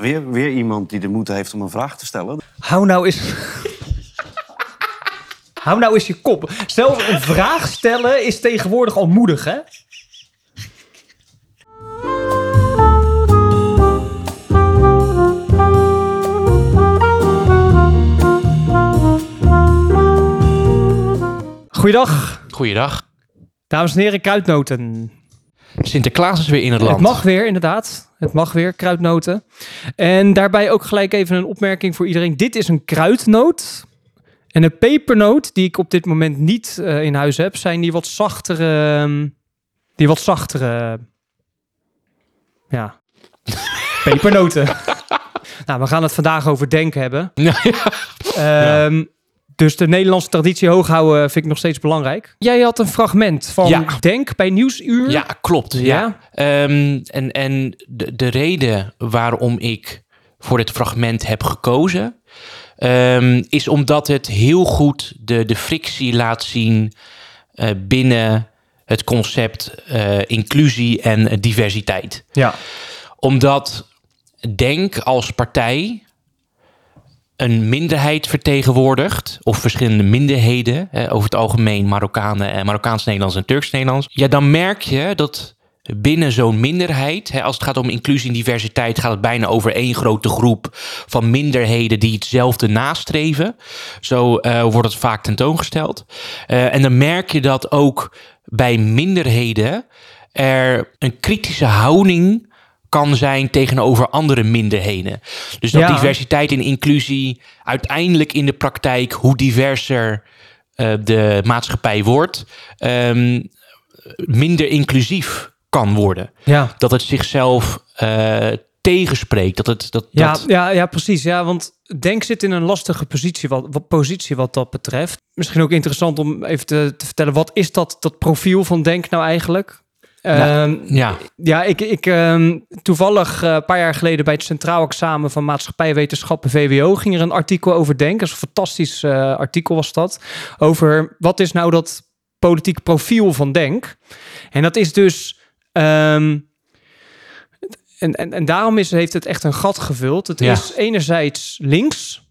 weer, weer iemand die de moed heeft om een vraag te stellen. Hou nou eens... Hou nou eens je kop. Zelfs een vraag stellen is tegenwoordig al moedig, hè? Goeiedag, Goeiedag. dames en heren, kruidnoten. Sinterklaas is weer in het land. Het mag weer, inderdaad. Het mag weer, kruidnoten. En daarbij ook gelijk even een opmerking voor iedereen. Dit is een kruidnoot. En een pepernoot, die ik op dit moment niet eh, in huis heb, zijn die wat zachtere... ehm, Die wat zachtere... Ja. Pepernoten. nou, we gaan het vandaag over denken hebben. Ja, ja. Ehm, Dus de Nederlandse traditie hoog houden vind ik nog steeds belangrijk. Jij had een fragment van Ja. Denk bij Nieuwsuur. Ja, klopt. Ja. Ja? Ehm, en en de, de reden waarom ik voor dit fragment heb gekozen, ehm, is omdat het heel goed de, de frictie laat zien eh, binnen het concept eh, inclusie en diversiteit. Ja. Omdat Denk als partij een minderheid vertegenwoordigt, of verschillende minderheden, over het algemeen Marokkanen, eh, Marokkaans-Nederlands en Turks-Nederlands, ja, dan merk je dat binnen zo'n minderheid, hè, als het gaat om inclusie en diversiteit, gaat het bijna over één grote groep van minderheden die hetzelfde nastreven. Zo eh, wordt het vaak tentoongesteld. Eh, en dan merk je dat ook bij minderheden er een kritische houding kan zijn tegenover andere minderheden. Dus dat Ja. diversiteit en inclusie uiteindelijk in de praktijk, hoe diverser eh, de maatschappij wordt, ehm, minder inclusief kan worden. Ja. Dat het zichzelf eh, tegenspreekt. Dat het, dat, Ja, dat, ja, ja, precies. Ja, want Denk zit in een lastige positie wat, wat, positie wat dat betreft. Misschien ook interessant om even te, te vertellen... wat is dat, dat profiel van Denk nou eigenlijk? Ehm, ja. ja, ik, ik ehm, toevallig eh, een paar jaar geleden... bij het Centraal Examen van Maatschappijwetenschappen VWO... ging er een artikel over Denk. Dat is een fantastisch eh, artikel was dat. Over wat is nou dat politiek profiel van Denk? En dat is dus... ehm, en, en, en daarom is, heeft het echt een gat gevuld. Het Ja. is enerzijds links,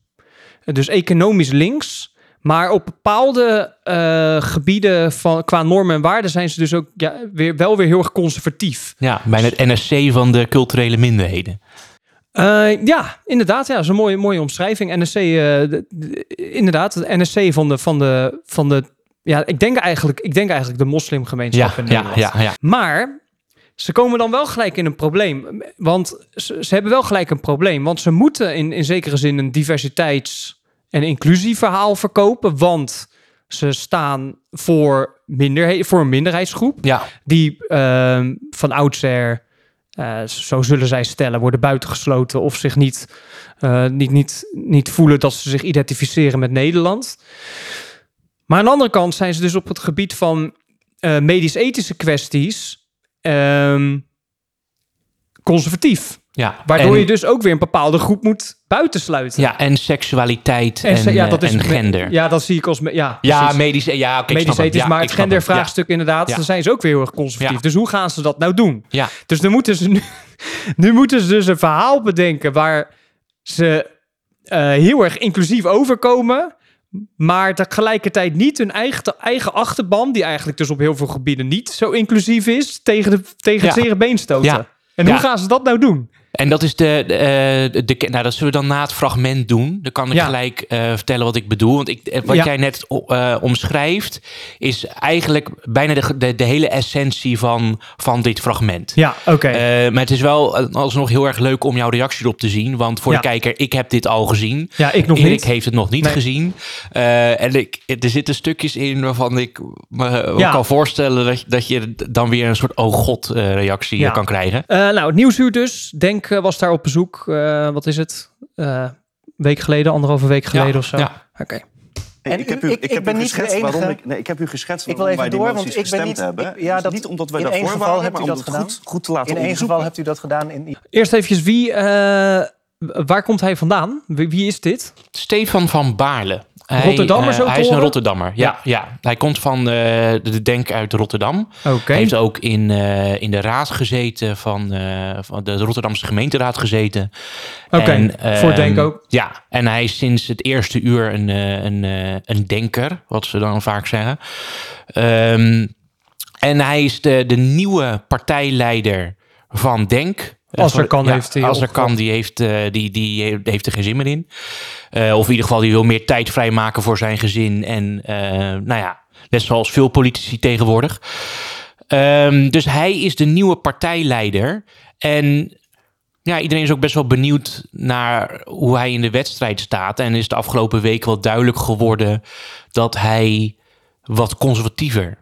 dus economisch links. Maar op bepaalde eh, gebieden van, qua normen en waarden zijn ze dus ook ja, weer, wel weer heel erg conservatief. ja, bijna het NSC van de culturele minderheden. Eh, ja, inderdaad. Ja, dat is een mooie, mooie omschrijving. NSC, eh, de- de- inderdaad, het NSC van de, van de, van de ja, ik denk eigenlijk, ik denk eigenlijk de moslimgemeenschap Ja, in ja, Nederland. ja, ja. Maar ze komen dan wel gelijk in een probleem. Want ze, ze hebben wel gelijk een probleem. Want ze moeten in, in zekere zin een diversiteits- en inclusieverhaal verkopen. Want ze staan voor, minderheden, voor een minderheidsgroep. ja. Die ehm, van oudsher, eh, zo zullen zij stellen, worden buitengesloten. Of zich niet, eh, niet, niet, niet voelen dat ze zich identificeren met Nederland. Maar aan de andere kant zijn ze dus op het gebied van eh, medisch-ethische kwesties ehm, conservatief. Ja. Waardoor En- je dus ook weer een bepaalde groep moet buitensluiten. Ja, en seksualiteit en, ja, en me- gender. Ja, Ja, dat zie ik als... me- Ja, precies. medisch. Ja, oké, ik medisch ethisch, Ja, maar het gendervraagstuk inderdaad, Ja. dan zijn ze ook weer heel erg conservatief. Ja. Dus hoe gaan ze dat nou doen? Ja. Dus dan moeten ze nu, nu moeten ze dus een verhaal bedenken waar ze eh, heel erg inclusief overkomen, maar tegelijkertijd niet hun eigen, eigen achterban, die eigenlijk dus op heel veel gebieden niet zo inclusief is, tegen, de, tegen het Ja. zere been stoten. Ja. En hoe Ja. gaan ze dat nou doen? En dat is de, de, eh, de, de- nou dat zullen we dan na het fragment doen. Dan kan ik Ja. gelijk eh, vertellen wat ik bedoel. Want ik, eh, wat Ja. jij net omschrijft, is eigenlijk bijna de, de, de hele essentie van, van dit fragment. Ja, oké. Maar het is wel alsnog heel erg leuk om jouw reactie erop te zien. Want voor Ja. de kijker, ik heb dit al gezien. ja, ik nog Erik niet. heeft het nog niet Nee. gezien. En ik, er zitten stukjes in waarvan ik me kan voorstellen dat, dat je dan weer een soort oh god reactie kan krijgen. Nou, het Nieuwsuur dus. Denk eh, was daar op bezoek. Eh, wat is het? Eh, een week geleden, anderhalve week geleden Ja, of zo. ja. Oké. En ik heb u- ik- ik, ik heb ben u niet de enige- ik, nee, ik heb u geschetst Ik wil wij even die door, want ik ben niet... hebben. ik- ja, dat, niet omdat wij daarvoor geval waren, hebt u om dat het gedaan. goed, goed te laten In één geval hebt u dat gedaan. In, Eerst eventjes wie... eh, waar komt hij vandaan? Wie, wie is dit? Stefan van Baarle. Rotterdammer, eh, zo Hij is een? Rotterdammer, ja. ja. Hij komt van eh, de Denk uit Rotterdam. Oké. Hij heeft ook in, eh, in de raad gezeten van, van de Rotterdamse gemeenteraad gezeten. Oké, voor ehm, Denk ook. Ja, en hij is sinds het eerste uur een, een, een denker, wat ze dan vaak zeggen. Ehm, en hij is de, de nieuwe partijleider van Denk. Als er kan, ja, heeft hij Als er opgevolgd. kan, die heeft, eh, die, die heeft er geen zin meer in. Eh, of in ieder geval, die wil meer tijd vrijmaken voor zijn gezin. En eh, nou ja, net zoals veel politici tegenwoordig. Ehm, dus hij is de nieuwe partijleider. En ja, iedereen is ook best wel benieuwd naar hoe hij in de wedstrijd staat. En is de afgelopen week wel duidelijk geworden dat hij wat conservatiever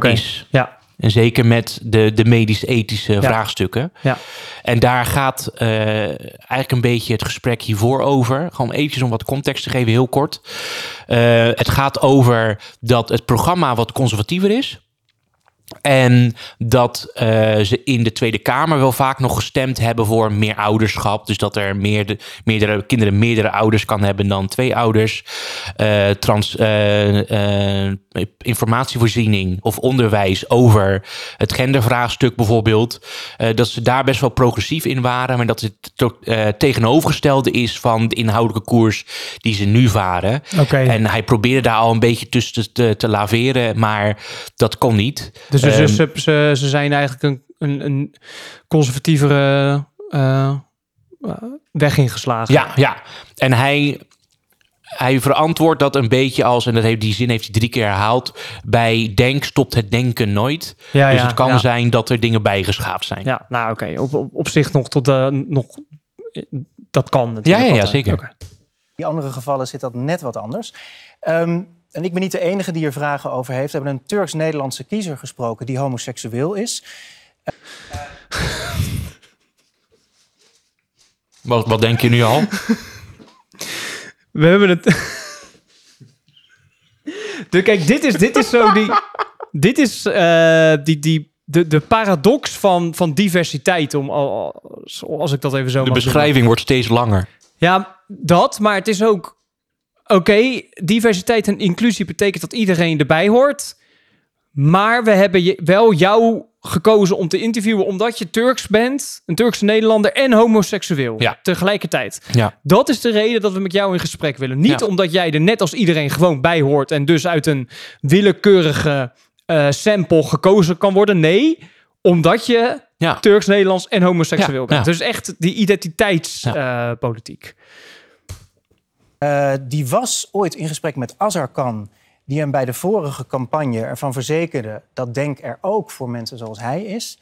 is. Ja, En zeker met de, de medisch-ethische vraagstukken. ja. En daar gaat eh, eigenlijk een beetje het gesprek hiervoor over. Gewoon eventjes om wat context te geven, heel kort. Eh, het gaat over dat het programma wat conservatiever is. En dat eh, ze in de Tweede Kamer wel vaak nog gestemd hebben voor meer ouderschap. Dus dat er meerde, meerdere kinderen meerdere ouders kan hebben dan twee ouders. Eh, trans, eh, informatievoorziening of onderwijs over het gendervraagstuk bijvoorbeeld. Dat ze daar best wel progressief in waren. Maar dat het tegenovergestelde is van de inhoudelijke koers die ze nu varen. Oké. En hij probeerde daar al een beetje tussen te, te, te laveren, maar dat kon niet. Dus ze, Ehm, ze, ze, ze zijn eigenlijk een, een, een conservatievere eh, eh, weg ingeslagen. Ja, ja. En hij, hij verantwoordt dat een beetje als, en dat heeft, die zin heeft hij drie keer herhaald, bij denk stopt het denken nooit. Ja, dus ja, het kan ja. zijn dat er dingen bijgeschaafd zijn. Ja, nou oké. Op, op, op zich nog tot de nog. Dat kan natuurlijk. Ja, ja, ja, zeker. Oké. In andere gevallen zit dat net wat anders. Ehm, en ik ben niet de enige die er vragen over heeft. We hebben een Turks-Nederlandse kiezer gesproken die homoseksueel is. Wat, wat denk je nu al? We hebben het. de, kijk, dit is, dit is zo die. Dit is eh, die, die, de, de paradox van, van diversiteit, om, al- al- als ik dat even zo De mag beschrijving wordt steeds langer. Ja, dat, maar het is ook... Oké, diversiteit en inclusie betekent dat iedereen erbij hoort. Maar we hebben je, wel jou gekozen om te interviewen omdat je Turks bent, een Turkse Nederlander en homoseksueel Ja. tegelijkertijd. Ja. Dat is de reden dat we met jou in gesprek willen. Niet Ja. omdat jij er net als iedereen gewoon bij hoort en dus uit een willekeurige eh, sample gekozen kan worden. Nee, omdat je Ja. Turks, Nederlands en homoseksueel bent. Dus echt die identiteitspolitiek. Eh, die was ooit in gesprek met Azarkan, die hem bij de vorige campagne ervan verzekerde dat Denk er ook voor mensen zoals hij is.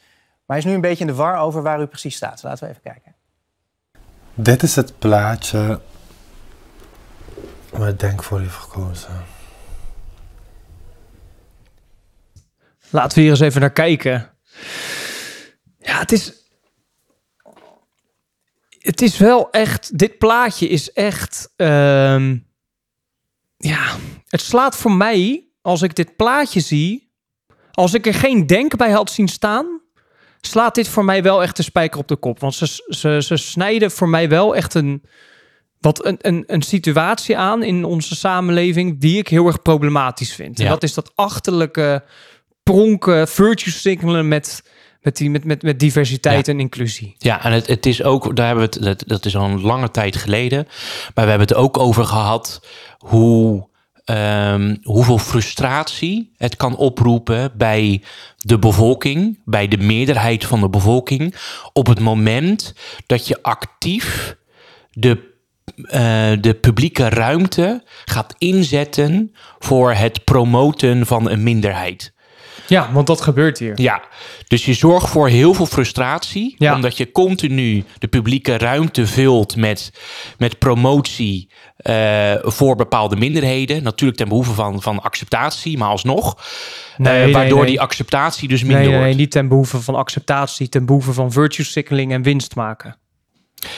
Maar hij is nu een beetje in de war over waar u precies staat. Laten we even kijken. Dit is het plaatje waar Denk voor heeft gekozen. Laten we hier eens even naar kijken. Ja, het is. Het is wel echt. Dit plaatje is echt. ehm, ja, het slaat voor mij. Als ik dit plaatje zie. Als ik er geen denk bij had zien staan. Slaat dit voor mij wel echt de spijker op de kop. Want ze, ze, ze snijden voor mij wel echt een. Wat een, een, een situatie aan in onze samenleving. die ik heel erg problematisch vind. En dat is dat achterlijke pronken, virtue signalen met, met, die, met, met, met diversiteit Ja. en inclusie. Ja, en het, het is ook, daar hebben we het, dat, dat is al een lange tijd geleden, maar we hebben het ook over gehad hoe, ehm, hoeveel frustratie het kan oproepen bij de bevolking, bij de meerderheid van de bevolking, op het moment dat je actief de eh, de publieke ruimte gaat inzetten voor het promoten van een minderheid. Ja, want dat gebeurt hier. Ja, dus je zorgt voor heel veel frustratie, Ja. omdat je continu de publieke ruimte vult met, met promotie eh, voor bepaalde minderheden. Natuurlijk ten behoeve van, van acceptatie, maar alsnog. Nee, eh, nee, waardoor nee. die acceptatie dus minder wordt. nee, niet ten behoeve van acceptatie, ten behoeve van virtue signaling en winst maken.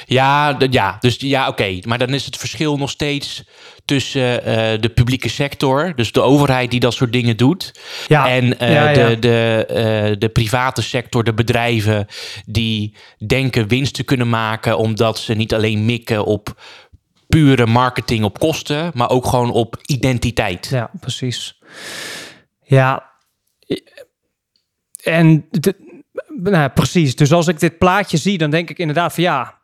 Ja, ja, dus ja, oké. Maar dan is het verschil nog steeds tussen eh, de publieke sector, dus de overheid die dat soort dingen doet, Ja, en eh, ja, ja. De, de, eh, de private sector, de bedrijven die denken winst te kunnen maken omdat ze niet alleen mikken op pure marketing op kosten, maar ook gewoon op identiteit. Ja, precies. Ja. En de- nou, ja, precies. Dus als ik dit plaatje zie, dan denk ik inderdaad van ja.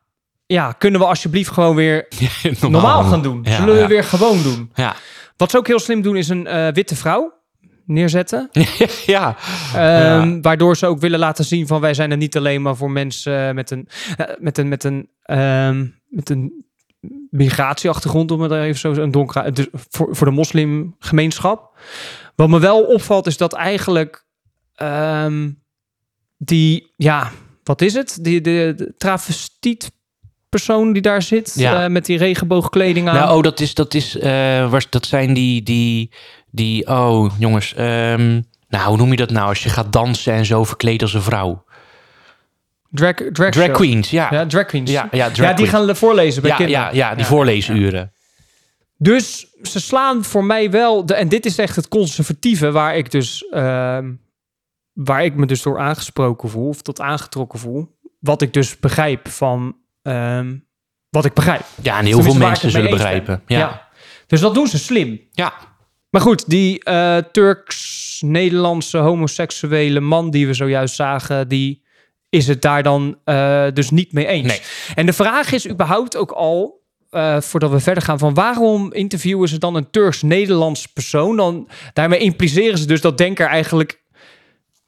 Ja, kunnen we alsjeblieft gewoon weer normaal, gaan doen? Ja, Zullen we ja. weer gewoon doen? Ja. Wat ze ook heel slim doen, is een eh, witte vrouw neerzetten. ja. Ehm, Waardoor ze ook willen laten zien van wij zijn er niet alleen maar voor mensen met een, eh, met een, met een, ehm, met een migratieachtergrond, om het even zo een donkere, dus voor, voor de moslimgemeenschap. Wat me wel opvalt is dat eigenlijk ehm, die, ja, wat is het? Die, de, de travestiet persoon die daar zit Ja. eh, met die regenboogkleding aan. Nou, oh, dat is, dat is, eh, was, dat zijn die, die, die, oh, jongens, ehm, nou, hoe noem je dat nou? Als je gaat dansen en zo verkleed als een vrouw. drag, drag, queens, ja. Ja, drag queens. Ja, ja, drag ja die queen. gaan voorlezen bij ja, kinderen. ja, ja, die Ja. voorleesuren. Dus ze slaan voor mij wel, de, en dit is echt het conservatieve waar ik dus, ehm, waar ik me dus door aangesproken voel of tot aangetrokken voel. Wat ik dus begrijp van, ehm, wat ik begrijp. Ja, en heel veel Tenminste, mensen zullen begrijpen. Ja. Dus dat doen ze slim. ja. Maar goed, die eh, Turks-Nederlandse homoseksuele man die we zojuist zagen, die is het daar dan eh, dus niet mee eens. Nee. En de vraag is überhaupt ook al, eh, voordat we verder gaan, van waarom interviewen ze dan een Turks-Nederlands persoon? Dan, daarmee impliceren ze dus dat Denker eigenlijk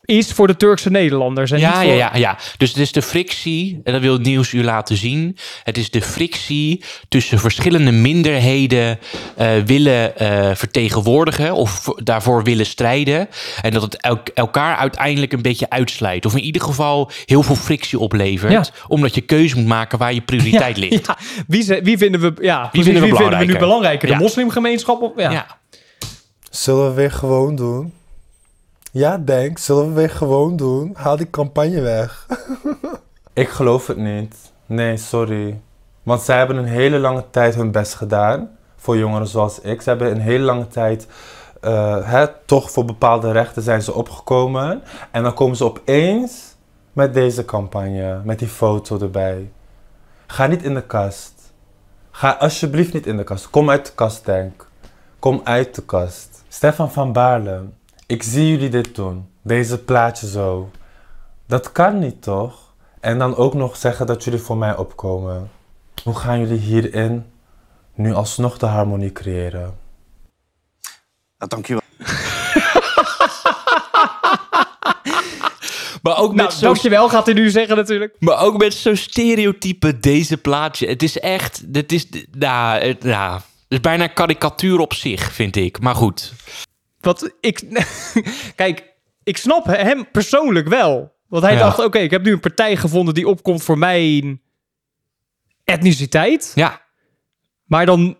is voor de Turkse Nederlanders. En Ja, niet ja, voor... ja, ja. Dus het is de frictie, en dat wil het nieuws u laten zien. Het is de frictie tussen verschillende minderheden eh, willen eh, vertegenwoordigen of voor- daarvoor willen strijden. En dat het elk- elkaar uiteindelijk een beetje uitslijt. Of in ieder geval heel veel frictie oplevert. Ja. Omdat je keuze moet maken waar je prioriteit ligt. Ja, wie, ze- wie vinden we, ja, precies, vinden we wie vinden we nu belangrijker? belangrijker? De Ja. moslimgemeenschap? Of, ja. Ja. Zullen we weer gewoon doen? Ja, denk, zullen we weer gewoon doen? Haal die campagne weg. ik geloof het niet. Nee, sorry. Want zij hebben een hele lange tijd hun best gedaan. Voor jongeren zoals ik. Ze hebben een hele lange tijd. eh, hè, toch voor bepaalde rechten zijn ze opgekomen. En dan komen ze opeens met deze campagne. Met die foto erbij. Ga niet in de kast. Ga alsjeblieft niet in de kast. Kom uit de kast, denk. Kom uit de kast. Stefan van Baarle, ik zie jullie dit doen. Deze plaatje zo. Dat kan niet, toch? En dan ook nog zeggen dat jullie voor mij opkomen. Hoe gaan jullie hierin nu alsnog de harmonie creëren? Nou, dankjewel. Maar ook met Nou, zo'n dankjewel gaat hij nu zeggen natuurlijk. Maar ook met zo'n stereotype deze plaatje. Het is echt, het is, nou, het, nou, het is bijna een karikatuur op zich, vind ik. Maar goed. Wat ik. Kijk, ik snap hem persoonlijk wel. Want hij Ja. dacht: oké, ik heb nu een partij gevonden die opkomt voor mijn etniciteit. Ja, Maar dan.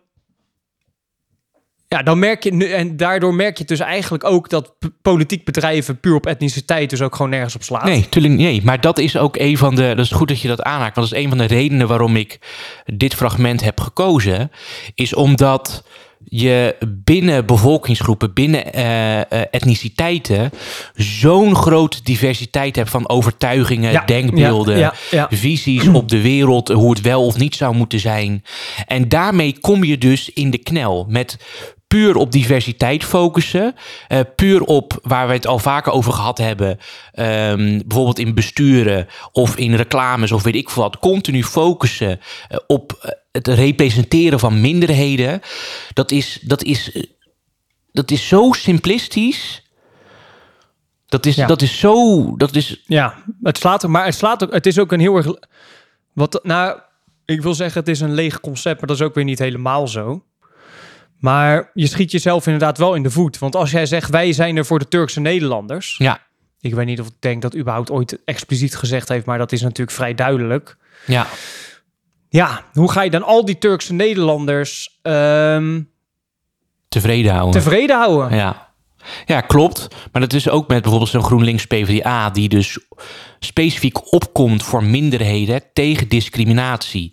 Ja, dan merk je. nu- En daardoor merk je dus eigenlijk ook dat politiek bedrijven puur op etniciteit dus ook gewoon nergens op slaan. nee, tuurlijk nee. Maar dat is ook een van de, dat is goed dat je dat aanhaakt. Want dat is een van de redenen waarom ik dit fragment heb gekozen. Is omdat je binnen bevolkingsgroepen, binnen eh, eh, etniciteiten, zo'n grote diversiteit hebt van overtuigingen, Ja, denkbeelden, ja, ja, ja. visies op de wereld, hoe het wel of niet zou moeten zijn. En daarmee kom je dus in de knel met puur op diversiteit focussen, eh, puur op waar we het al vaker over gehad hebben, ehm, bijvoorbeeld in besturen of in reclames of weet ik veel wat, continu focussen eh, op eh, het representeren van minderheden. Dat is, dat is, dat is zo simplistisch. Dat is, Ja. dat is zo. Dat is, Ja, het slaat ook, maar het slaat ook, het is ook een heel erg, wat, nou, ik wil zeggen, het is een leeg concept, maar dat is ook weer niet helemaal zo. Maar je schiet jezelf inderdaad wel in de voet. Want als jij zegt, wij zijn er voor de Turkse Nederlanders. ja, Ik weet niet of ik denk dat überhaupt ooit expliciet gezegd heeft, maar dat is natuurlijk vrij duidelijk. ja. Ja, hoe ga je dan al die Turkse Nederlanders ehm, tevreden houden. tevreden houden? Ja. Ja, klopt. Maar dat is ook met bijvoorbeeld zo'n GroenLinks PvdA... die dus specifiek opkomt voor minderheden tegen discriminatie.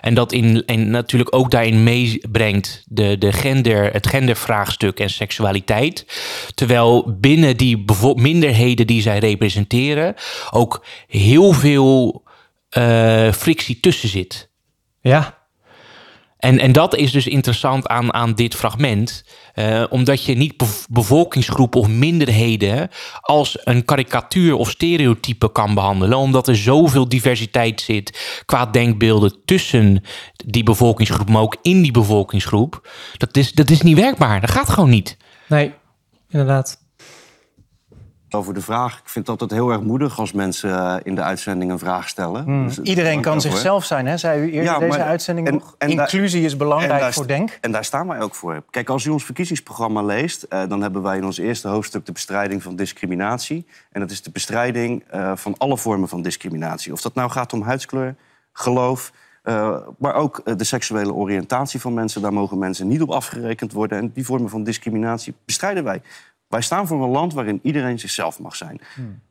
En dat in, en natuurlijk ook daarin meebrengt de, de gender, het gendervraagstuk en seksualiteit. Terwijl binnen die minderheden die zij representeren... ook heel veel eh, frictie tussen zit. Ja, En, en dat is dus interessant aan, aan dit fragment. Eh, omdat je niet bev- bevolkingsgroepen of minderheden als een karikatuur of stereotype kan behandelen. Omdat er zoveel diversiteit zit qua denkbeelden tussen die bevolkingsgroep, maar ook in die bevolkingsgroep. Dat is, dat is niet werkbaar. Dat gaat gewoon niet. Nee, inderdaad. Over de vraag. Ik vind het altijd heel erg moedig als mensen eh, in de uitzending een vraag stellen. Dus, eh, Iedereen kan zichzelf zijn, hè? zei u eerder Ja, deze maar- uitzending en- nog. en Inclusie is belangrijk daar voor Denk. En daar staan wij ook voor. Kijk, als u ons verkiezingsprogramma leest, eh, dan hebben wij in ons eerste hoofdstuk de bestrijding van discriminatie. En dat is de bestrijding van alle vormen van discriminatie. Of dat nou gaat om huidskleur, geloof, maar ook de seksuele oriëntatie van mensen. Daar mogen mensen niet op afgerekend worden. En die vormen van discriminatie bestrijden wij. Wij staan voor een land waarin iedereen zichzelf mag zijn.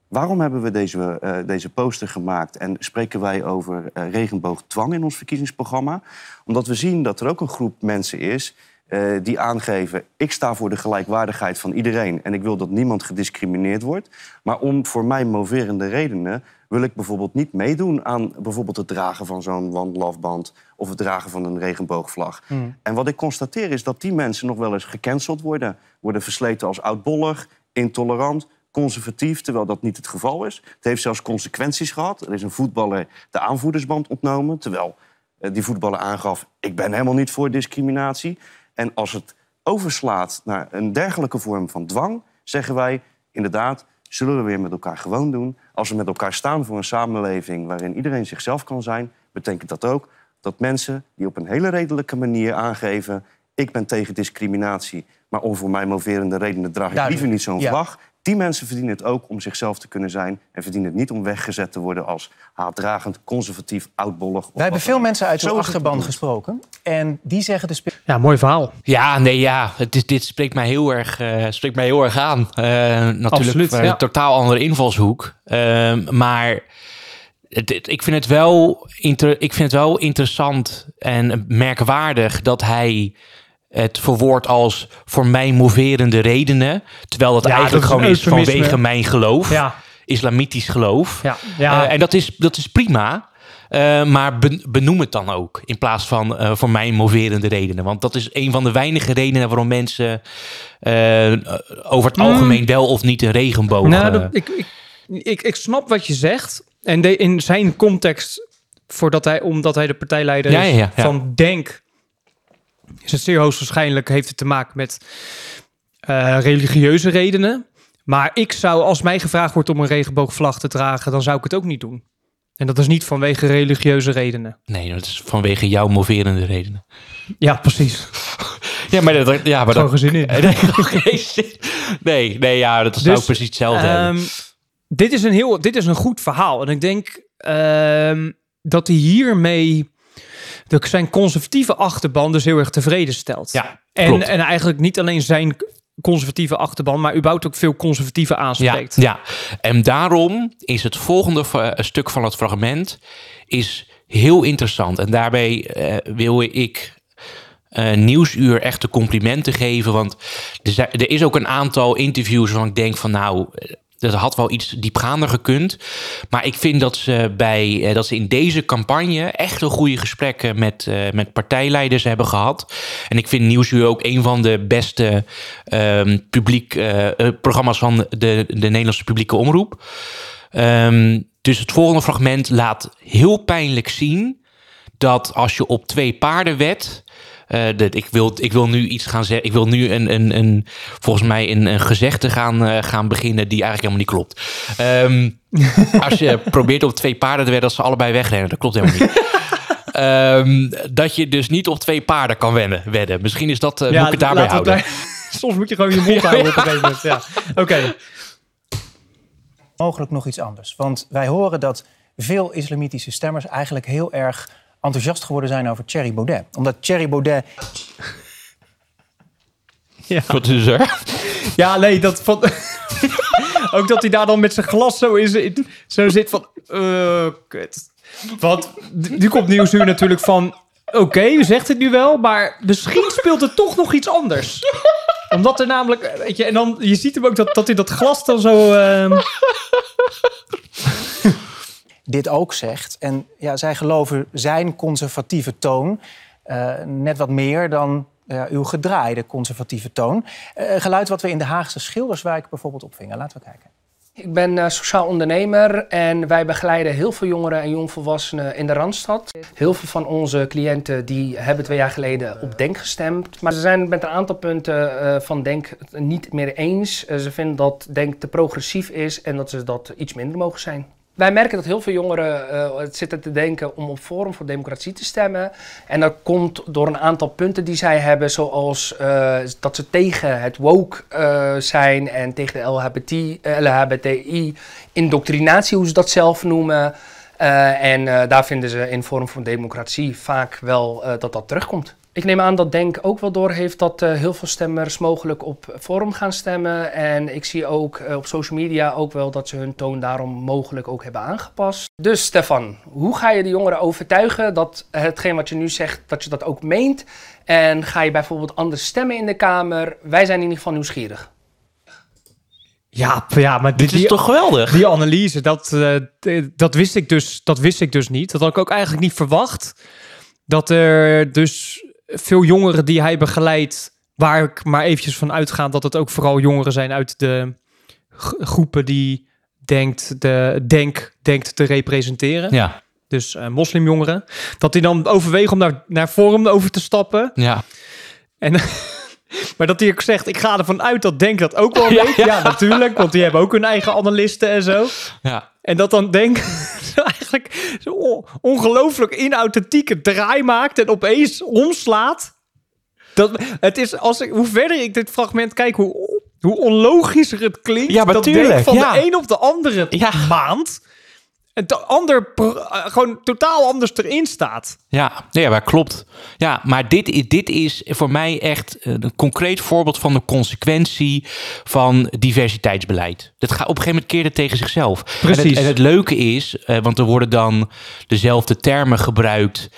Waarom hebben we deze, eh, deze poster gemaakt en spreken wij over eh, regenboogdwang in ons verkiezingsprogramma? Omdat we zien dat er ook een groep mensen is eh, die aangeven: ik sta voor de gelijkwaardigheid van iedereen en ik wil dat niemand gediscrimineerd wordt. Maar om voor mij moverende redenen wil ik bijvoorbeeld niet meedoen aan bijvoorbeeld het dragen van zo'n one love band of het dragen van een regenboogvlag. En wat ik constateer is dat die mensen nog wel eens gecanceld worden, worden versleten als oudbollig, intolerant conservatief, terwijl dat niet het geval is. Het heeft zelfs consequenties gehad. Er is een voetballer de aanvoerdersband ontnomen... terwijl eh, die voetballer aangaf... ik ben helemaal niet voor discriminatie. En als het overslaat naar een dergelijke vorm van dwang... zeggen wij inderdaad, zullen we weer met elkaar gewoon doen. Als we met elkaar staan voor een samenleving... waarin iedereen zichzelf kan zijn... betekent dat ook dat mensen die op een hele redelijke manier aangeven... ik ben tegen discriminatie, maar om voor mij moverende redenen draag ik liever niet zo'n vlag. Die mensen verdienen het ook om zichzelf te kunnen zijn... en verdienen het niet om weggezet te worden als haatdragend, conservatief, oudbollig. of Wij hebben veel mensen uit Zo de is het achterban gesproken. En die zeggen de Ja, mooi verhaal. Ja, nee, ja. Het is, dit spreekt mij heel erg, eh, spreekt mij heel erg aan. Eh, natuurlijk Absoluut, ja. een totaal andere invalshoek. Ehm, maar het, het- ik, vind het wel inter, ik vind het wel interessant en merkwaardig dat hij het verwoordt als voor mij moverende redenen. Terwijl dat Ja, eigenlijk dat is gewoon is vanwege mijn geloof. Ja, Islamitisch geloof. ja, ja. Eh, en dat is, dat is prima. Eh, maar ben- benoem het dan ook. In plaats van eh, voor mij moverende redenen. Want dat is een van de weinige redenen waarom mensen over het algemeen wel of niet een regenboog. Mm. nou, dat- ik, ik, ik, ik snap wat je zegt. En de, in zijn context, voordat hij, omdat hij de partijleider is ja, ja, ja. van Denk, is het zeer hoogstwaarschijnlijk heeft het te maken met eh, religieuze redenen. Maar ik zou, als mij gevraagd wordt om een regenboogvlag te dragen, dan zou ik het ook niet doen. En dat is niet vanwege religieuze redenen. nee, dat is vanwege jouw moverende redenen. Ja, precies. Ja, maar dat, ja, maar dat, geen zin in. nee, nee, nee, ja, dat zou Dus, precies hetzelfde hebben. Ehm, dit, is een heel, dit is een goed verhaal. En ik denk ehm, dat hij hiermee de, zijn conservatieve achterban dus heel erg tevreden stelt. Ja, en, klopt. en eigenlijk niet alleen zijn conservatieve achterban, maar überhaupt ook veel conservatieven Ja, aanspreekt. ja, en daarom is het volgende va- stuk van het fragment is heel interessant. En daarbij eh, wil ik eh, Nieuwsuur echt de complimenten geven. Want er, zijn- er is ook een aantal interviews waarvan ik denk van nou... Dat had wel iets diepgaander gekund. Maar ik vind dat ze, bij, eh, dat ze in deze campagne echt een goede gesprekken met, eh, met partijleiders hebben gehad. En ik vind Nieuwsuur ook een van de beste ehm, publiek, eh, programma's van de, de Nederlandse publieke omroep. Ehm, dus het volgende fragment laat heel pijnlijk zien dat als je op twee paarden wet. Eh, dat ik, wil, ik wil nu iets gaan zeggen. Ik wil nu een, een, een, volgens mij een, een gezegde gaan, eh, gaan beginnen die eigenlijk helemaal niet klopt. Ehm, als je probeert op twee paarden te wedden, dat ze allebei wegrennen. Dat klopt helemaal niet. Ehm, dat je dus niet op twee paarden kan wennen, wedden. Misschien is dat, eh moet ik het daarbij houden. daar- Soms moet je gewoon je mond houden op een gegeven moment. Ja. Oké. mogelijk nog iets anders. Want wij horen dat veel islamitische stemmers eigenlijk heel erg enthousiast geworden zijn over Thierry Baudet. Omdat Thierry Baudet Ja. Wat is er? Ja, nee, dat van... ook dat hij daar dan met zijn glas zo, in, zit- zo zit van... eh kut. Want nu komt Nieuwsuur natuurlijk van... Oké, u zegt het nu wel, maar misschien speelt er toch nog iets anders. Omdat er namelijk... Weet je, en dan, je ziet hem ook dat, dat hij dat glas dan zo... ehm, dit ook zegt. En ja, zij geloven zijn conservatieve toon eh, net wat meer dan uw gedraaide conservatieve toon. Eh, geluid wat we in de Haagse Schilderswijk bijvoorbeeld opvingen. Laten we kijken. Ik ben eh, sociaal ondernemer en wij begeleiden heel veel jongeren en jongvolwassenen in de Randstad. Heel veel van onze cliënten die hebben twee jaar geleden op Denk gestemd. Maar ze zijn met een aantal punten van Denk niet meer eens. Ze vinden dat Denk te progressief is en dat ze dat iets minder mogen zijn. Wij merken dat heel veel jongeren het zitten te denken om op Forum voor Democratie te stemmen. En dat komt door een aantal punten die zij hebben, zoals eh, dat ze tegen het woke eh, zijn en tegen de LHBT, LHBTI-indoctrinatie, hoe ze dat zelf noemen. En daar vinden ze in Forum voor Democratie vaak wel dat dat terugkomt. Ik neem aan dat Denk ook wel doorheeft dat eh, heel veel stemmers mogelijk op Forum gaan stemmen. En ik zie ook eh, op social media ook wel dat ze hun toon daarom mogelijk ook hebben aangepast. Dus Stefan, hoe ga je de jongeren overtuigen dat hetgeen wat je nu zegt, dat je dat ook meent? En ga je bijvoorbeeld anders stemmen in de Kamer? Wij zijn in ieder geval nieuwsgierig. Ja, ja maar Dit is toch geweldig? Die analyse, dat, eh, dat, wist ik dus, dat wist ik dus niet. Dat had ik ook eigenlijk niet verwacht. Dat er dus veel jongeren die hij begeleidt, waar ik maar eventjes van uitga dat het ook vooral jongeren zijn uit de groepen die denkt, de, denk, denkt te representeren. Ja, Dus eh, moslimjongeren. Dat die dan overwegen om naar, naar Forum over te stappen. ja. En, maar dat hij ook zegt, ik ga ervan uit dat Denk dat ook wel Ja, weet. ja. Ja, natuurlijk, want die hebben ook hun eigen analisten en zo. ja. En dat dan Denk eigenlijk zo on- ongelooflijk inauthentieke draai maakt en opeens omslaat. Dat, het is, als ik, hoe verder ik dit fragment kijk, hoe, hoe onlogischer het klinkt. Ja, maar dat tuurlijk, Denk van ja. de een op de andere Ja. maand en de ander eh, gewoon totaal anders erin staat. Ja, nee, maar klopt. Ja, maar dit, is- dit is voor mij echt eh, een concreet voorbeeld van de consequentie van diversiteitsbeleid. Dat gaat op een gegeven moment keert het tegen zichzelf. En Precies. het, en het leuke is, eh, want er worden dan dezelfde termen gebruikt,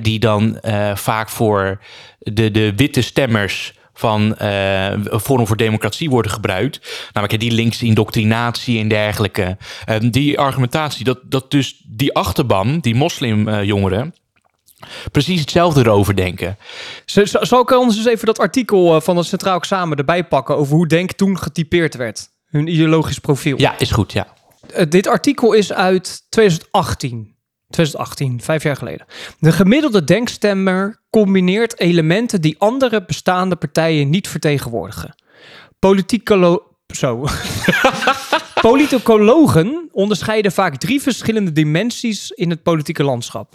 die dan vaak voor de, de witte stemmers van eh Forum voor Democratie worden gebruikt. Namelijk die linkse indoctrinatie en dergelijke. Eh, die argumentatie, dat, dat dus die achterban, die moslimjongeren, precies hetzelfde erover denken. Zal ik anders eens even dat artikel eh, van het Centraal Examen erbij pakken over hoe Denk toen getypeerd werd? Hun ideologisch profiel. Ja, is goed, ja. Eh, dit artikel is uit 2018. 2018, vijf jaar geleden. De gemiddelde denkstemmer combineert elementen die andere bestaande partijen niet vertegenwoordigen. Politicolo... Zo. Politicologen onderscheiden vaak drie verschillende dimensies in het politieke landschap.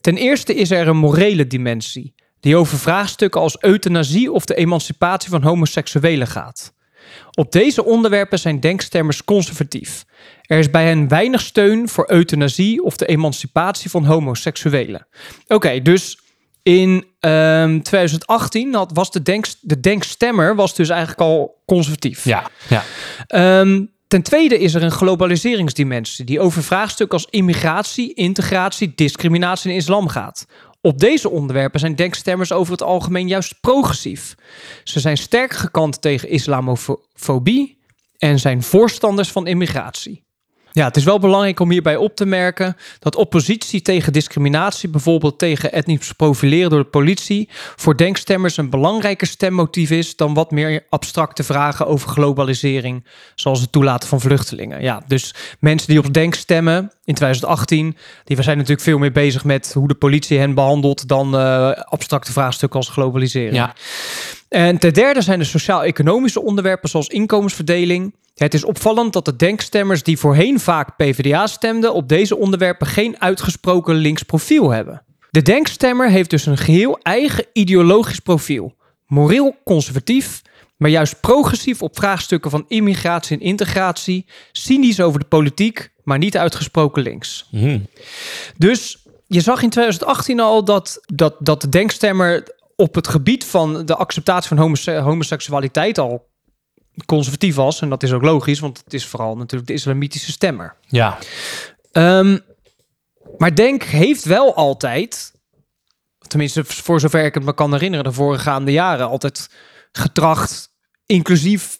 Ten eerste is er een morele dimensie, die over vraagstukken als euthanasie of de emancipatie van homoseksuelen gaat. Op deze onderwerpen zijn denkstemmers conservatief. Er is bij hen weinig steun voor euthanasie of de emancipatie van homoseksuelen. Oké, dus in ehm, 2018 had, was de, denk, de denkstemmer was dus eigenlijk al conservatief. Ja, ja. Ehm, ten tweede is er een globaliseringsdimensie die over vraagstukken als immigratie, integratie, discriminatie en islam gaat. Op deze onderwerpen zijn denkstemmers over het algemeen juist progressief. Ze zijn sterk gekant tegen islamofobie en zijn voorstanders van immigratie. Ja, het is wel belangrijk om hierbij op te merken dat oppositie tegen discriminatie, bijvoorbeeld tegen etnisch profileren door de politie, voor denkstemmers een belangrijker stemmotief is dan wat meer abstracte vragen over globalisering, zoals het toelaten van vluchtelingen. Ja, dus mensen die op denk stemmen in 2018, die zijn natuurlijk veel meer bezig met hoe de politie hen behandelt dan eh, abstracte vraagstukken als globalisering. ja. En ten derde zijn de sociaal-economische onderwerpen zoals inkomensverdeling. Het is opvallend dat de denkstemmers die voorheen vaak PvdA stemden op deze onderwerpen geen uitgesproken links profiel hebben. De denkstemmer heeft dus een geheel eigen ideologisch profiel. Moreel conservatief, maar juist progressief op vraagstukken van immigratie en integratie, cynisch over de politiek, maar niet uitgesproken links. Hm. Dus je zag in 2018 al dat, dat, dat de denkstemmer op het gebied van de acceptatie van homose- homoseksualiteit al conservatief was. En dat is ook logisch, want het is vooral natuurlijk de islamitische stemmer. ja. Ehm, maar Denk heeft wel altijd, tenminste voor zover ik het me kan herinneren, de voorgaande jaren, altijd getracht inclusief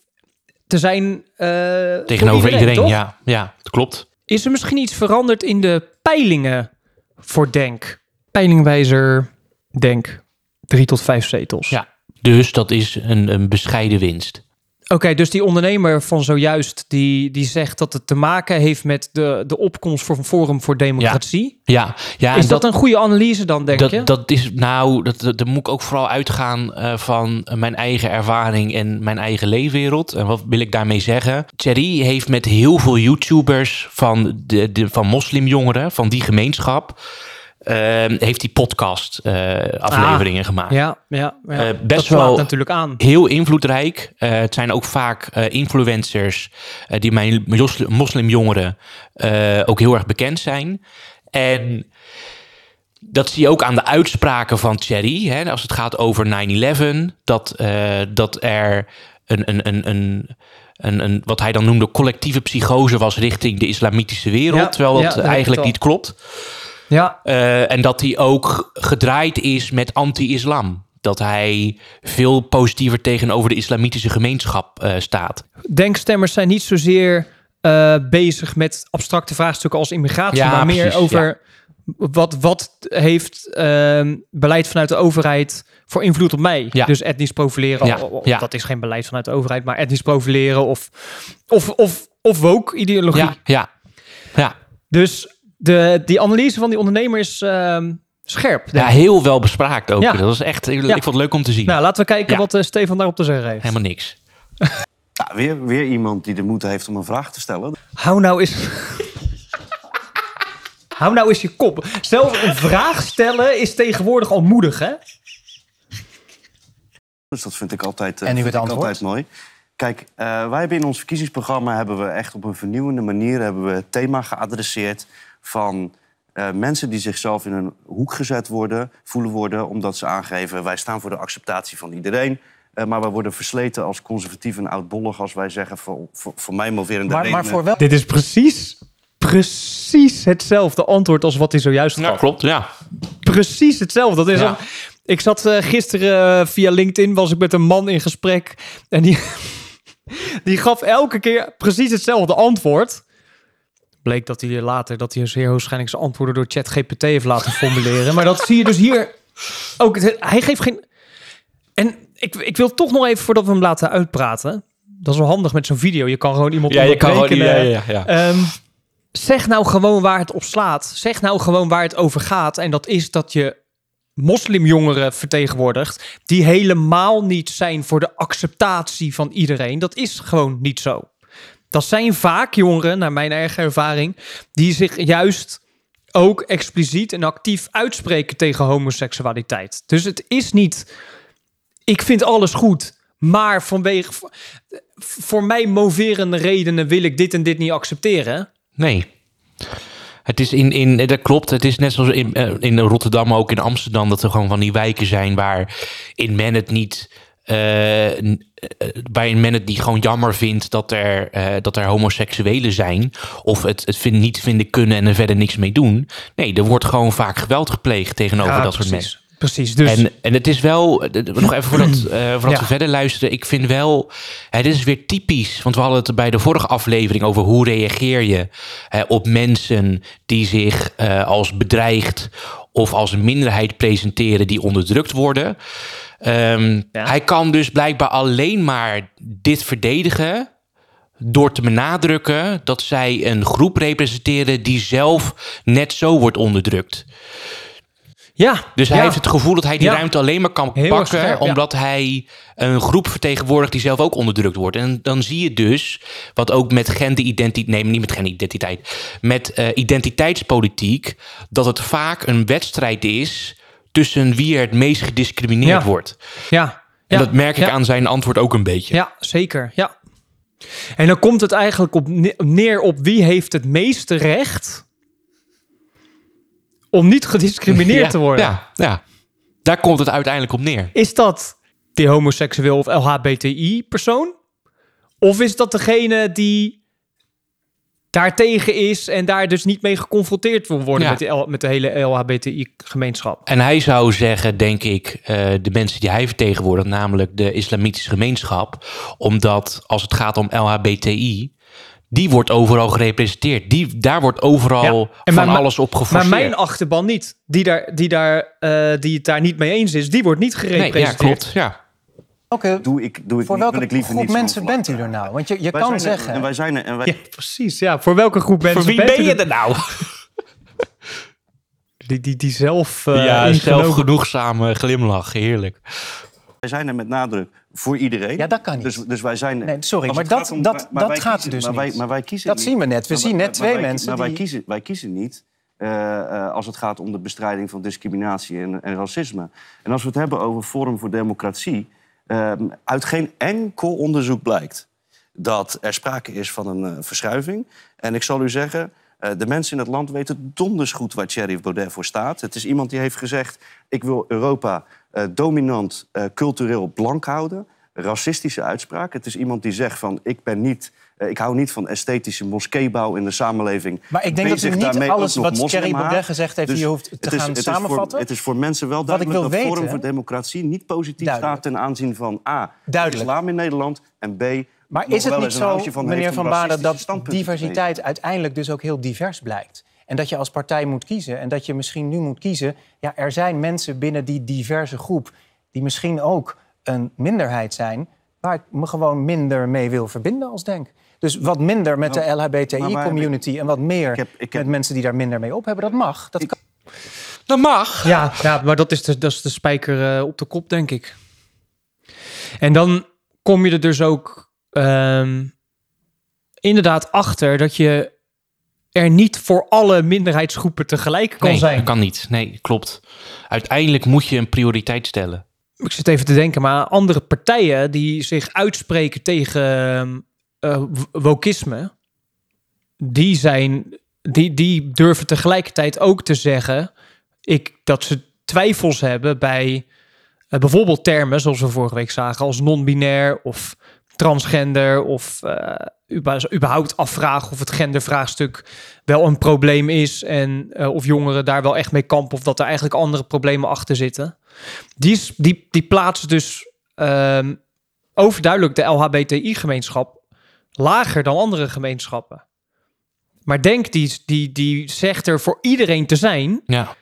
te zijn. eh, Tegenover iedereen, toch? ja. Ja, dat klopt. Is er misschien iets veranderd in de peilingen voor Denk? Peilingwijzer Denk drie tot vijf zetels. Ja. Dus dat is een, een bescheiden winst. Oké, dus die ondernemer van zojuist, die, die zegt dat het te maken heeft met de, de opkomst voor Forum voor Democratie. Ja, ja is en dat, een goede analyse dan, denk je? dat, dat is, nou, dat, dat, moet ik ook vooral uitgaan eh, van mijn eigen ervaring en mijn eigen leefwereld. En wat wil ik daarmee zeggen? Thierry heeft met heel veel YouTubers van, de, de, van moslimjongeren, van die gemeenschap, heeft die podcast eh, afleveringen gemaakt. ja, ja, ja. Eh, dat best wel natuurlijk aan. heel invloedrijk. Eh, het zijn ook vaak influencers die mijn mos- moslimjongeren ook heel erg bekend zijn. En dat zie je ook aan de uitspraken van Thierry. Hè, als het gaat over 9-11. Dat, dat er een, een, een, een, een, een, wat hij dan noemde collectieve psychose was richting de islamitische wereld. Ja, terwijl dat eigenlijk niet klopt. Ja, Eh, en dat hij ook gedraaid is met anti-islam. Dat hij veel positiever tegenover de islamitische gemeenschap eh, staat. denkstemmers zijn niet zozeer eh, bezig met abstracte vraagstukken als immigratie, Ja, maar meer over wat, wat heeft ehm, beleid vanuit de overheid voor invloed op mij. Ja. Dus etnisch profileren, dat is geen beleid vanuit de overheid, maar etnisch profileren of, of, of, of woke ideologie. Ja, ja. Dus de, die analyse van die ondernemer is ehm, scherp. ja, heel wel bespraakt ook. Ja. Dat is echt, ik, Ja. ik vond het leuk om te zien. Nou, laten we kijken Ja. wat eh, Stefan daarop te zeggen heeft. Helemaal niks. Ja, weer, weer iemand die de moed heeft om een vraag te stellen. Hou nou eens. Hou nou eens je kop. Zelfs een vraag stellen is tegenwoordig al moedig, hè? Dus dat vind ik altijd, eh, En nu vind het ik antwoord? altijd mooi. Kijk, eh, wij hebben in ons verkiezingsprogramma hebben we echt op een vernieuwende manier hebben we het thema geadresseerd van eh, mensen die zichzelf in een hoek gezet worden, voelen worden, omdat ze aangeven wij staan voor de acceptatie van iedereen. eh, maar we worden versleten als conservatief en oudbollig als wij zeggen voor, voor, voor mij moverende Maar, redenen. maar voor wel Dit is precies, precies hetzelfde antwoord als wat hij zojuist Ja, gaf. klopt. Ja. Precies hetzelfde. Dat is Ja. al- ik zat eh, gisteren via LinkedIn, was ik met een man in gesprek. En die, die gaf elke keer precies hetzelfde antwoord. Bleek dat hij later, dat hij zeer waarschijnlijk zijn antwoorden door ChatGPT heeft laten formuleren. maar dat zie je dus hier ook. Hij geeft geen... En ik, ik wil toch nog even, voordat we hem laten uitpraten... Dat is wel handig met zo'n video. Je kan gewoon iemand Ja, je kan gewoon... Ja, ja, ja. Ehm, zeg nou gewoon waar het op slaat. Zeg nou gewoon waar het over gaat. En dat is dat je moslimjongeren vertegenwoordigt... die helemaal niet zijn voor de acceptatie van iedereen. Dat is gewoon niet zo. Dat zijn vaak jongeren, naar mijn eigen ervaring... die zich juist ook expliciet en actief uitspreken tegen homoseksualiteit. Dus het is niet... Ik vind alles goed, maar vanwege... Voor mij moverende redenen wil ik dit en dit niet accepteren. Nee. Het is in, in, dat klopt. Het is net zoals in, eh, in Rotterdam, ook in Amsterdam, dat er gewoon van die wijken zijn waarin men het niet. eh, eh, waarin men het niet gewoon jammer vindt dat er, eh, dat er homoseksuelen zijn. Of het, het vind, niet vinden kunnen en er verder niks mee doen. Nee, er wordt gewoon vaak geweld gepleegd tegenover dat soort mensen. Precies, dus En, en het is wel, eh, nog even voordat, eh, voordat Ja. we verder luisteren. Ik vind wel, dit is weer typisch. Want we hadden het bij de vorige aflevering over hoe reageer je op mensen die zich als bedreigd of als een minderheid presenteren die onderdrukt worden. Ehm, Ja. Hij kan dus blijkbaar alleen maar dit verdedigen door te benadrukken dat zij een groep representeren die zelf net zo wordt onderdrukt. ja. Dus hij ja. heeft het gevoel dat hij die Ja. ruimte alleen maar kan Heel pakken... scherp, omdat hij een groep vertegenwoordigt die zelf ook onderdrukt wordt. En dan zie je dus, wat ook met genderidentiteit... Nee, niet met genderidentiteit. Met eh, identiteitspolitiek... dat het vaak een wedstrijd is... tussen wie er het meest gediscrimineerd Ja. wordt. Ja. En ja. dat merk ik aan zijn antwoord ook een beetje. Ja, zeker. Ja. En dan komt het eigenlijk op ne- neer op wie heeft het meeste recht om niet gediscrimineerd te worden. Ja, ja, daar komt het uiteindelijk op neer. Is dat die homoseksueel of LHBTI-persoon? Of is dat degene die daartegen is en daar dus niet mee geconfronteerd wil worden Ja. met, de L- met de hele LHBTI-gemeenschap? En hij zou zeggen, denk ik, eh, de mensen die hij vertegenwoordigt, namelijk de islamitische gemeenschap, omdat als het gaat om LHBTI, die wordt overal gerepresenteerd. Die, daar wordt overal Ja, en van maar- alles op Maar geforceerd. mijn achterban niet. Die, daar, die, daar, eh, die het daar niet mee eens is, die wordt niet nee, gerepresenteerd. ja, klopt. Ja. Oké, Doe ik, doe ik voor welke ik liever groep mensen bent u er nou? Want je, je Wij kan er- zeggen... En wij zijn er. En wij, Ja, precies. Ja, voor welke groep mensen Voor wie bent ben u je er- er nou? Die, die, die zelf eh ja, zelfgenoegzame glimlach. Heerlijk. wij zijn er met nadruk voor iedereen. Ja, dat kan niet. Dus, dus wij zijn... Nee, sorry, maar dat- om- dat- maar dat wij gaat kiezen- dus maar wij, niet. maar wij kiezen Dat niet. zien we net. We Maar zien net twee mensen Maar wij die- kiezen, wij kiezen niet eh, eh, als het gaat om de bestrijding van discriminatie en, en racisme. En als we het hebben over Forum voor Democratie... eh, uit geen enkel onderzoek blijkt dat er sprake is van een eh, verschuiving. En ik zal u zeggen, eh, de mensen in het land weten donders goed waar Thierry Baudet voor staat. Het is iemand die heeft gezegd, ik wil Europa eh, dominant cultureel blank houden. Racistische uitspraak. Het is iemand die zegt van, ik ben niet... eh, ik hou niet van esthetische moskeebouw in de samenleving. Maar ik denk dat u niet daarmee alles wat Thierry. Baudet gezegd heeft... Dus hier hoeft te is- gaan het is voor- samenvatten. het is voor mensen wel duidelijk dat weten- Forum voor Democratie niet positief Duidelijk. staat ten aanzien van A, Duidelijk. islam in Nederland en B, Maar is het niet zo, van meneer Van Baarden, dat diversiteit uiteindelijk dus ook heel divers blijkt? En dat je als partij moet kiezen en dat je misschien nu moet kiezen... ja, er zijn mensen binnen die diverse groep die misschien ook een minderheid zijn... waar ik me gewoon minder mee wil verbinden als denk. Dus wat minder met Nou, de heb LHBTI-community en wat meer Ik heb- ik heb- met mensen die daar minder mee op hebben, dat mag. Dat kan. Dat mag. Ja, ja maar dat is de, dat is de spijker eh, op de kop, denk ik. En dan kom je er dus ook ehm, inderdaad achter dat je er niet voor alle minderheidsgroepen tegelijk kan nee, zijn. dat kan niet. Nee, klopt. Uiteindelijk moet je een prioriteit stellen. Ik zit even te denken, maar andere partijen die zich uitspreken tegen w- wokisme, die zijn, die, die durven tegelijkertijd ook te zeggen, ik, dat ze twijfels hebben bij eh, bijvoorbeeld termen, zoals we vorige week zagen, als non-binair of transgender of eh, uba- überhaupt afvragen of het gendervraagstuk wel een probleem is en of jongeren daar wel echt mee kampen of dat er eigenlijk andere problemen achter zitten. Die, is, die, die plaatst dus ehm, overduidelijk de LHBTI-gemeenschap lager dan andere gemeenschappen. Maar Denk die, die, die zegt er voor iedereen te zijn. Ja,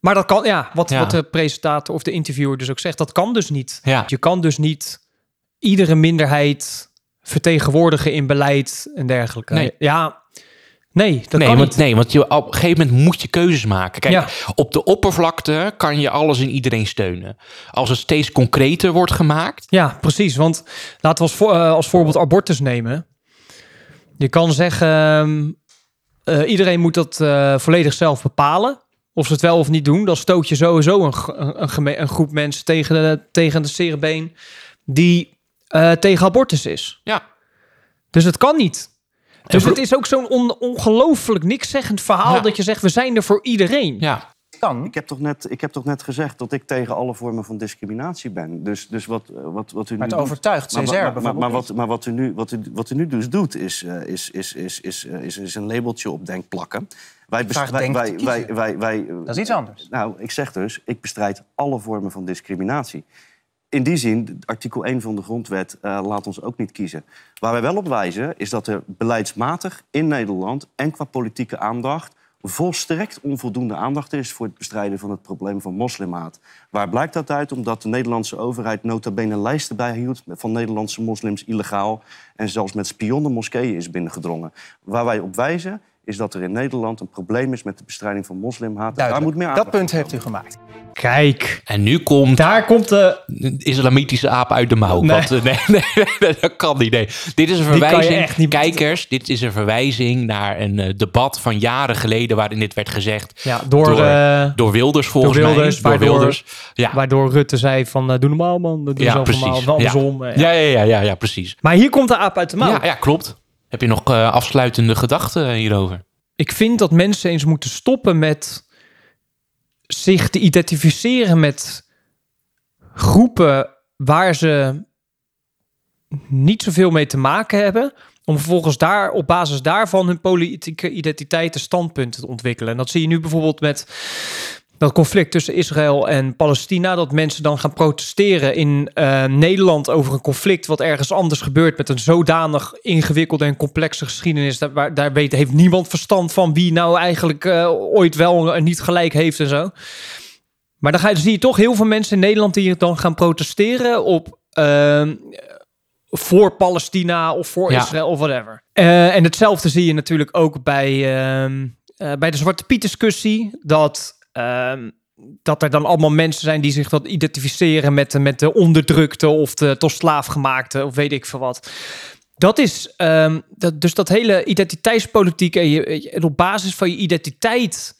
Maar dat kan, ja, wat, Ja. wat de presentator of de interviewer dus ook zegt, dat kan dus niet. ja. Je kan dus niet iedere minderheid vertegenwoordigen in beleid en dergelijke. Nee. Ja, nee, dat nee, kan want, niet. nee, want je, op een gegeven moment moet je keuzes maken. Kijk, Ja. op de oppervlakte kan je alles en iedereen steunen. Als het steeds concreter wordt gemaakt, Ja, precies. Want laten we als, voor, eh, als voorbeeld abortus nemen. Je kan zeggen, ehm, eh, iedereen moet dat eh, volledig zelf bepalen. Of ze het wel of niet doen. Dan stoot je sowieso een, een, een, groep mensen tegen de, tegen de cerebeen die tegen abortus is. ja. Dus het kan niet. Dus het is ook zo'n on, ongelooflijk nikszeggend verhaal Ja. dat je zegt, we zijn er voor iedereen. ja. kan. Ik heb, toch net, ik heb toch net gezegd dat ik tegen alle vormen van discriminatie ben. Dus, dus wat, eh, wat, wat u Maar nu het doet- overtuigt Maar, CSR maar, maar, bijvoorbeeld maar, niet. wat, maar wat u nu, wat u, wat u nu dus doet, is, eh, is, is, is, is, is, is, is een labeltje op denk plakken. Wij, best- Vraag wij, wij, wij, wij, wij, Dat is iets anders. Nou, ik zeg dus, ik bestrijd alle vormen van discriminatie. In die zin, artikel 1 van de grondwet eh, laat ons ook niet kiezen. Waar wij wel op wijzen, is dat er beleidsmatig in Nederland... en qua politieke aandacht volstrekt onvoldoende aandacht is... voor het bestrijden van het probleem van moslimhaat. Waar blijkt dat uit? Omdat de Nederlandse overheid nota bene lijsten bijhield... van Nederlandse moslims illegaal... en zelfs met spionnen moskeeën is binnengedrongen. Waar wij op wijzen, is dat er in Nederland een probleem is... met de bestrijding van moslimhaat. Daar moet meer dat aandacht punt heeft u gemaakt. Kijk, En nu komt daar komt de... islamitische aap uit de mouw. Nee. Want, eh, nee, nee, dat kan niet. Nee. Dit is een kan je verwijzing. echt niet- Kijkers, dit is een verwijzing naar een eh, debat van jaren geleden... waarin dit werd gezegd Ja, door, door, eh, door Wilders volgens door Wilders, mij. Door waardoor- Wilders. Ja, Waardoor Rutte zei van, doe normaal man, doe ja normaal, Ja. andersom. Ja, ja, ja, ja, ja, precies. Maar hier komt de aap uit de mouw. Ja, ja, klopt. Heb je nog eh, afsluitende gedachten hierover? Ik vind dat mensen eens moeten stoppen met zich te identificeren met groepen waar ze niet zoveel mee te maken hebben. Om vervolgens daar op basis daarvan hun politieke identiteit en standpunten te ontwikkelen. En dat zie je nu bijvoorbeeld met dat conflict tussen Israël en Palestina, dat mensen dan gaan protesteren in eh, Nederland over een conflict wat ergens anders gebeurt met een zodanig ingewikkelde en complexe geschiedenis. Daar, waar, daar weet, heeft niemand verstand van wie nou eigenlijk eh, ooit wel en niet gelijk heeft en zo. Maar dan, ga, je- zie je toch heel veel mensen in Nederland die dan gaan protesteren op ehm, voor Palestina of voor Ja. Israël of whatever. Eh, en hetzelfde zie je natuurlijk ook bij, ehm, eh, bij de Zwarte Piet discussie. Dat, ehm, dat er dan allemaal mensen zijn die zich wat identificeren met, de- met de onderdrukte of de tot slaafgemaakte of weet ik veel wat. Dat is ehm, dat, dus dat hele identiteitspolitiek en, je, en op basis van je identiteit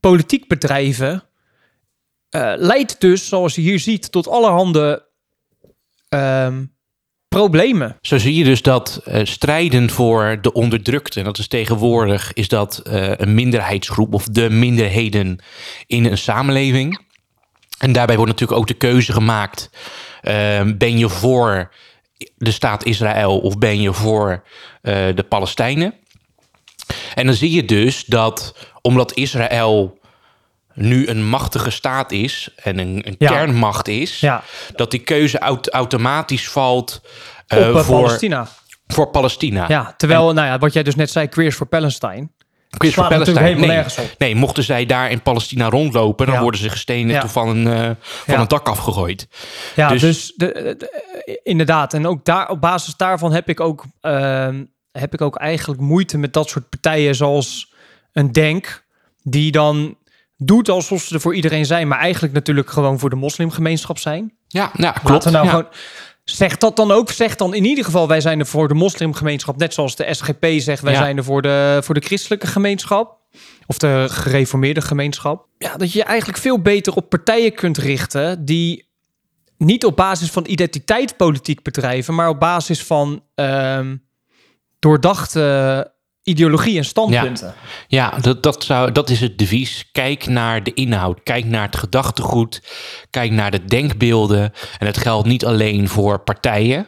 politiek bedrijven eh, leidt dus, zoals je hier ziet, tot allerhande ehm, problemen. Zo zie je dus dat eh, strijden voor de onderdrukte, en dat is tegenwoordig is dat eh, een minderheidsgroep of de minderheden in een samenleving. En daarbij wordt natuurlijk ook de keuze gemaakt: eh, ben je voor de staat Israël of ben je voor eh, de Palestijnen? En dan zie je dus dat omdat Israël nu een machtige staat is en een, een Ja. kernmacht is, Ja, dat die keuze aut- automatisch valt op eh, eh, voor, Palestina. voor Palestina. Ja, terwijl, nou ja, wat jij dus net zei, Queers for Palestine. Voor slaat natuurlijk Palestijn. helemaal Nee, nee, mochten zij daar in Palestina rondlopen, dan Ja. worden ze of van een, eh, van een dak afgegooid. Ja, dus, Dus- de, de- inderdaad. En ook daar, op basis daarvan heb ik ook, ehm, heb ik ook eigenlijk moeite met dat soort partijen zoals een Denk, die dan doet alsof ze er voor iedereen zijn, maar eigenlijk natuurlijk gewoon voor de moslimgemeenschap zijn. Ja, ja klopt. Laten we nou ja. gewoon. Zeg dat dan ook. Zeg dan in ieder geval, wij zijn er voor de moslimgemeenschap. Net zoals de SGP zegt, wij Ja. zijn er voor de, voor de christelijke gemeenschap. Of de gereformeerde gemeenschap. Ja, dat je je eigenlijk veel beter op partijen kunt richten die niet op basis van identiteit politiek bedrijven, maar op basis van ehm, doordachte ideologie en standpunten. Ja, dat, dat, zou, dat is het devies. Kijk naar de inhoud. Kijk naar het gedachtegoed. Kijk naar de denkbeelden. En dat geldt niet alleen voor partijen.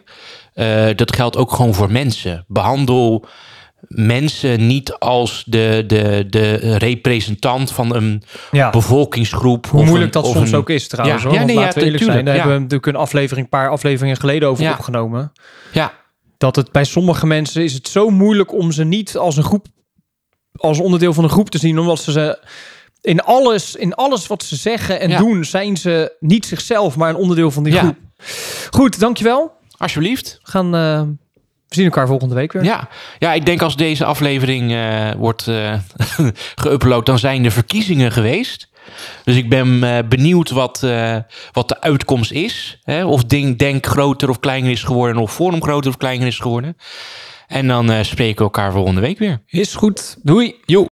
eh, dat geldt ook gewoon voor mensen. Behandel mensen niet als de, de, de representant van een Ja. bevolkingsgroep. Hoe moeilijk een- dat soms een- ook is trouwens. Ja, hoor. ja, nee, laten ja, we eerlijk zijn. Daar hebben we natuurlijk een aflevering, een paar afleveringen geleden over opgenomen. Ja, dat het bij sommige mensen is het zo moeilijk om ze niet als een groep, als onderdeel van een groep te zien, omdat ze ze in alles, in alles wat ze zeggen en Ja. doen, zijn ze niet zichzelf, maar een onderdeel van die Ja. groep. Goed, dankjewel. alsjeblieft. We gaan, eh, we zien elkaar volgende week weer. Ja, ja ik denk als deze aflevering eh, wordt eh geüpload, dan zijn de verkiezingen geweest. Dus ik ben eh, benieuwd wat, eh, wat de uitkomst is. Hè? Of Denk, Denk groter of kleiner is geworden, of Forum groter of kleiner is geworden. En dan eh, spreken we elkaar volgende week weer. Is goed. Doei. Jo.